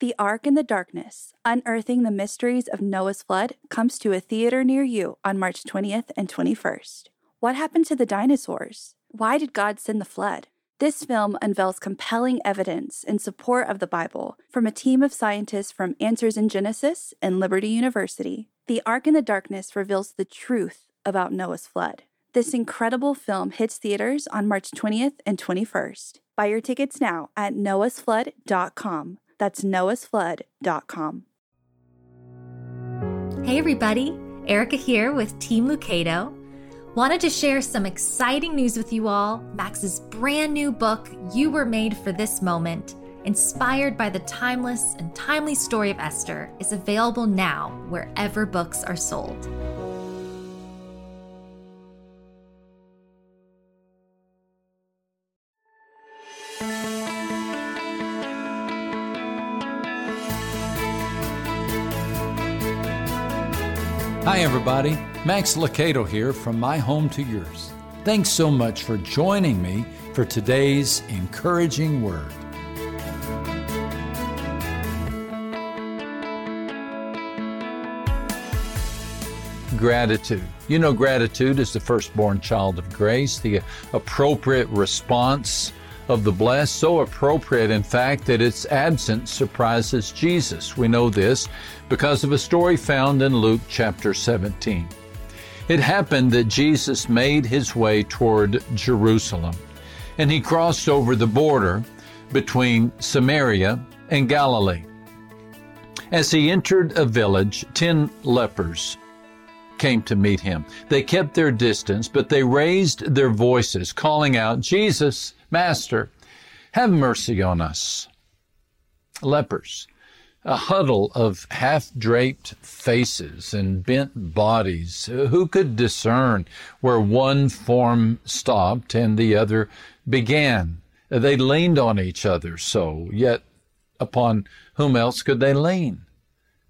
The Ark in the Darkness Unearthing the Mysteries of Noah's Flood comes to a theater near you on March 20th and 21st. What happened to the dinosaurs? Why did God send the flood? This film unveils compelling evidence in support of the Bible from a team of scientists from Answers in Genesis and Liberty University. The Ark in the Darkness reveals the truth about Noah's flood. This incredible film hits theaters on March 20th and 21st. Buy your tickets now at noahsflood.com. That's noahsflood.com. Hey everybody, Erica here with Team Lucado. Wanted to share some exciting news with you all. Max's brand new book, You Were Made for This Moment, inspired by the timeless and timely story of Esther, is available now wherever books are sold. Everybody. Max Lucado here from My Home to Yours. Thanks so much for joining me for today's encouraging word. Gratitude. You know, gratitude is the firstborn child of grace, the appropriate response of the blessed, so appropriate, in fact, that its absence surprises Jesus. We know this because of a story found in Luke chapter 17. It happened that Jesus made his way toward Jerusalem, and he crossed over the border between Samaria and Galilee. As he entered a village, ten lepers came to meet him. They kept their distance, but they raised their voices, calling out, Jesus, Master, have mercy on us. Lepers, a huddle of half draped faces and bent bodies. Who could discern where one form stopped and the other began? They leaned on each other so, yet upon whom else could they lean?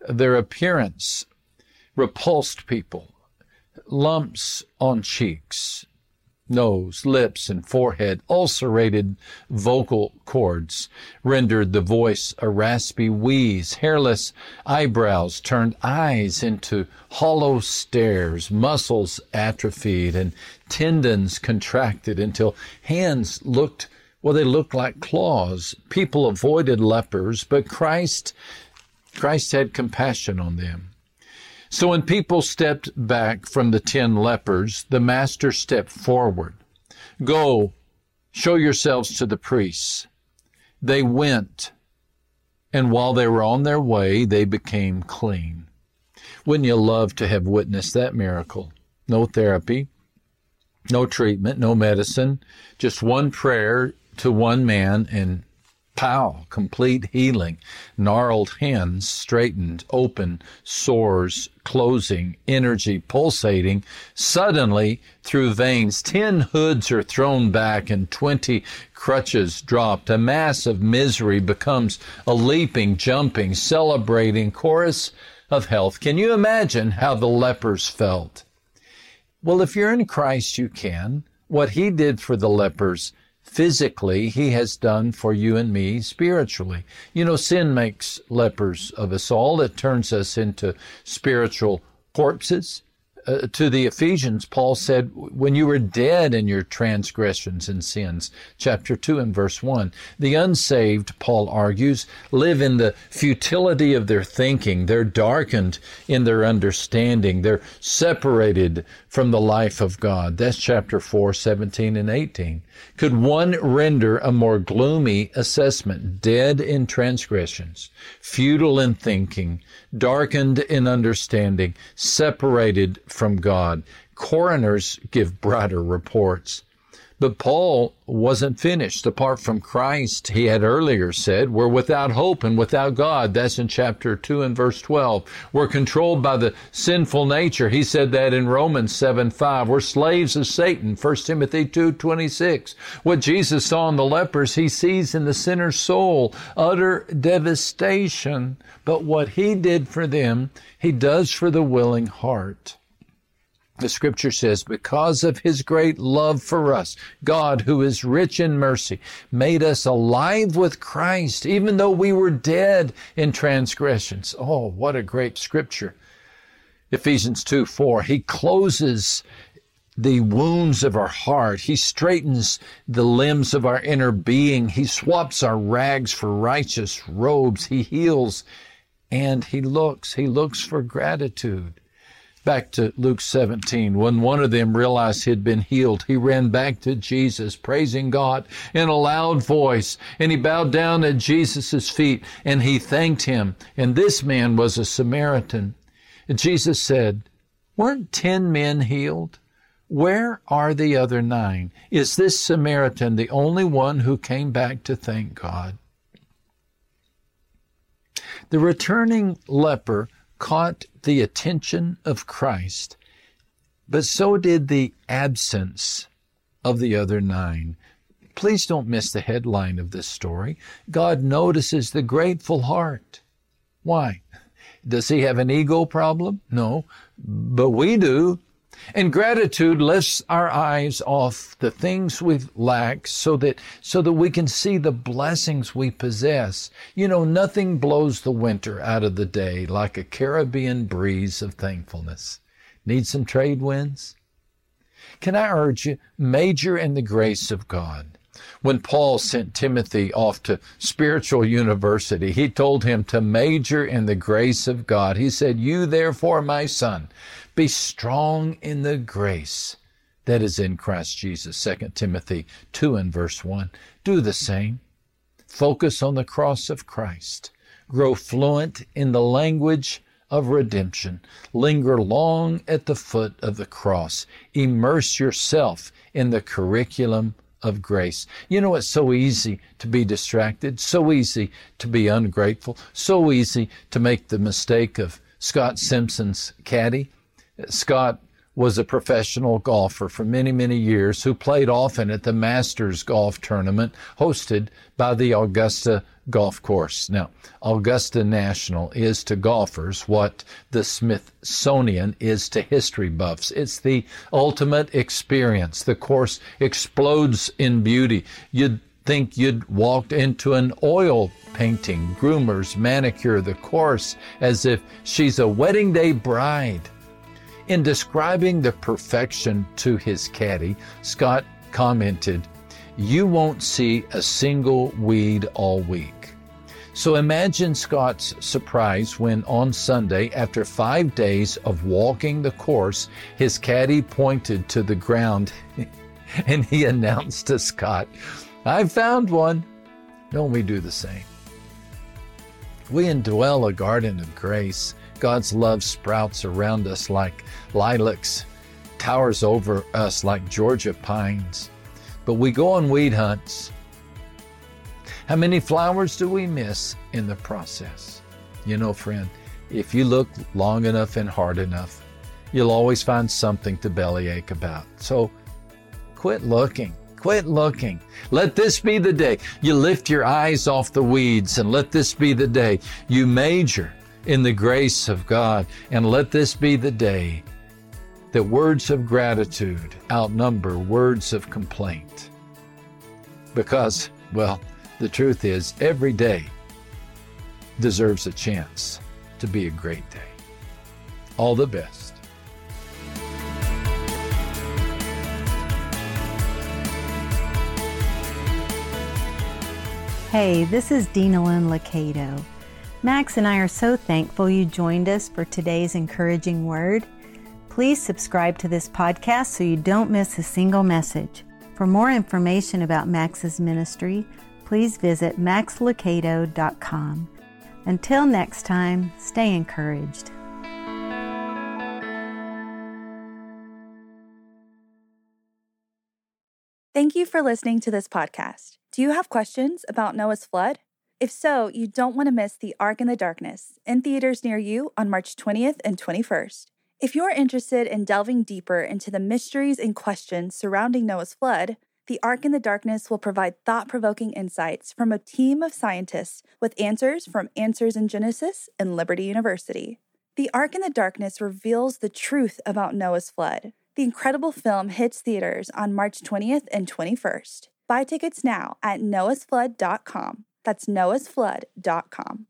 Their appearance repulsed people. Lumps on cheeks, nose, lips, and forehead, ulcerated vocal cords rendered the voice a raspy wheeze, hairless eyebrows turned eyes into hollow stares, muscles atrophied, and tendons contracted until hands looked, well, they looked like claws. People avoided lepers, but Christ, Christ had compassion on them. So when people stepped back from the ten lepers, the master stepped forward. Go, show yourselves to the priests. They went, and while they were on their way, they became clean. Wouldn't you love to have witnessed that miracle? No therapy, no treatment, no medicine, just one prayer to one man, and Pow, complete healing. Gnarled hands straightened, open, sores closing, energy pulsating. Suddenly, through veins, ten hoods are thrown back and twenty crutches dropped. A mass of misery becomes a leaping, jumping, celebrating chorus of health. Can you imagine how the lepers felt? Well, if you're in Christ, you can. What he did for the lepers, physically, he has done for you and me spiritually. You know, sin makes lepers of us all. It turns us into spiritual corpses uh, to the Ephesians, Paul said, when you were dead in your transgressions and sins, chapter 2 and verse 1. The unsaved, Paul argues, live in the futility of their thinking. They're darkened in their understanding. They're separated from the life of God. That's chapter 4, 17 and 18. Could one render a more gloomy assessment? Dead in transgressions, futile in thinking, darkened in understanding, separated from God. Coroners give brighter reports. But Paul wasn't finished. Apart from Christ, he had earlier said, we're without hope and without God. That's in chapter 2 and verse 12. We're controlled by the sinful nature. He said that in Romans 7 5. We're slaves of Satan. 1 Timothy 2 26. What Jesus saw in the lepers, he sees in the sinner's soul. Utter devastation. But what he did for them, he does for the willing heart. The scripture says, because of his great love for us, God, who is rich in mercy, made us alive with Christ, even though we were dead in transgressions. Oh, what a great scripture. Ephesians 2 4. He closes the wounds of our heart. He straightens the limbs of our inner being. He swaps our rags for righteous robes. He heals and he looks. He looks for gratitude. Back to Luke 17, when one of them realized he'd been healed, he ran back to Jesus, praising God in a loud voice, and he bowed down at Jesus' feet and he thanked him. And this man was a Samaritan. And Jesus said, Weren't ten men healed? Where are the other nine? Is this Samaritan the only one who came back to thank God? The returning leper caught the attention of Christ, but so did the absence of the other nine. Please don't miss the headline of this story. God notices the grateful heart. Why? Does he have an ego problem? No, but we do. And gratitude lifts our eyes off the things we lack so that, so that we can see the blessings we possess. You know, nothing blows the winter out of the day like a Caribbean breeze of thankfulness. Need some trade winds? Can I urge you, major in the grace of God. When Paul sent Timothy off to spiritual university, he told him to major in the grace of God. He said, You therefore, my son, be strong in the grace that is in Christ Jesus. 2 Timothy 2 and verse 1. Do the same. Focus on the cross of Christ. Grow fluent in the language of redemption. Linger long at the foot of the cross. Immerse yourself in the curriculum of grace. You know, it's so easy to be distracted, so easy to be ungrateful, so easy to make the mistake of Scott Simpson's caddy. Scott was a professional golfer for many, many years who played often at the Masters Golf Tournament hosted by the Augusta Golf Course. Now, Augusta National is to golfers what the Smithsonian is to history buffs. It's the ultimate experience. The course explodes in beauty. You'd think you'd walked into an oil painting, groomers manicure the course as if she's a wedding day bride. In describing the perfection to his caddy, Scott commented, You won't see a single weed all week. So imagine Scott's surprise when on Sunday, after five days of walking the course, his caddy pointed to the ground and he announced to Scott, I found one. Don't we do the same? We indwell a garden of grace God's love sprouts around us like lilacs, towers over us like Georgia pines. But we go on weed hunts. How many flowers do we miss in the process? You know, friend, if you look long enough and hard enough, you'll always find something to bellyache about. So quit looking. Quit looking. Let this be the day you lift your eyes off the weeds and let this be the day you major in the grace of God. And let this be the day that words of gratitude outnumber words of complaint. Because, well, the truth is, every day deserves a chance to be a great day. All the best. Hey, this is Denalyn Lucado. Max and I are so thankful you joined us for today's encouraging word. Please subscribe to this podcast so you don't miss a single message. For more information about Max's ministry, please visit maxlucado.com. Until next time, stay encouraged. Thank you for listening to this podcast. Do you have questions about Noah's flood? If so, you don't want to miss The Ark in the Darkness in theaters near you on March 20th and 21st. If you're interested in delving deeper into the mysteries and questions surrounding Noah's flood, The Ark in the Darkness will provide thought provoking insights from a team of scientists with answers from Answers in Genesis and Liberty University. The Ark in the Darkness reveals the truth about Noah's flood. The incredible film hits theaters on March 20th and 21st. Buy tickets now at noahsflood.com. That's noahsflood.com.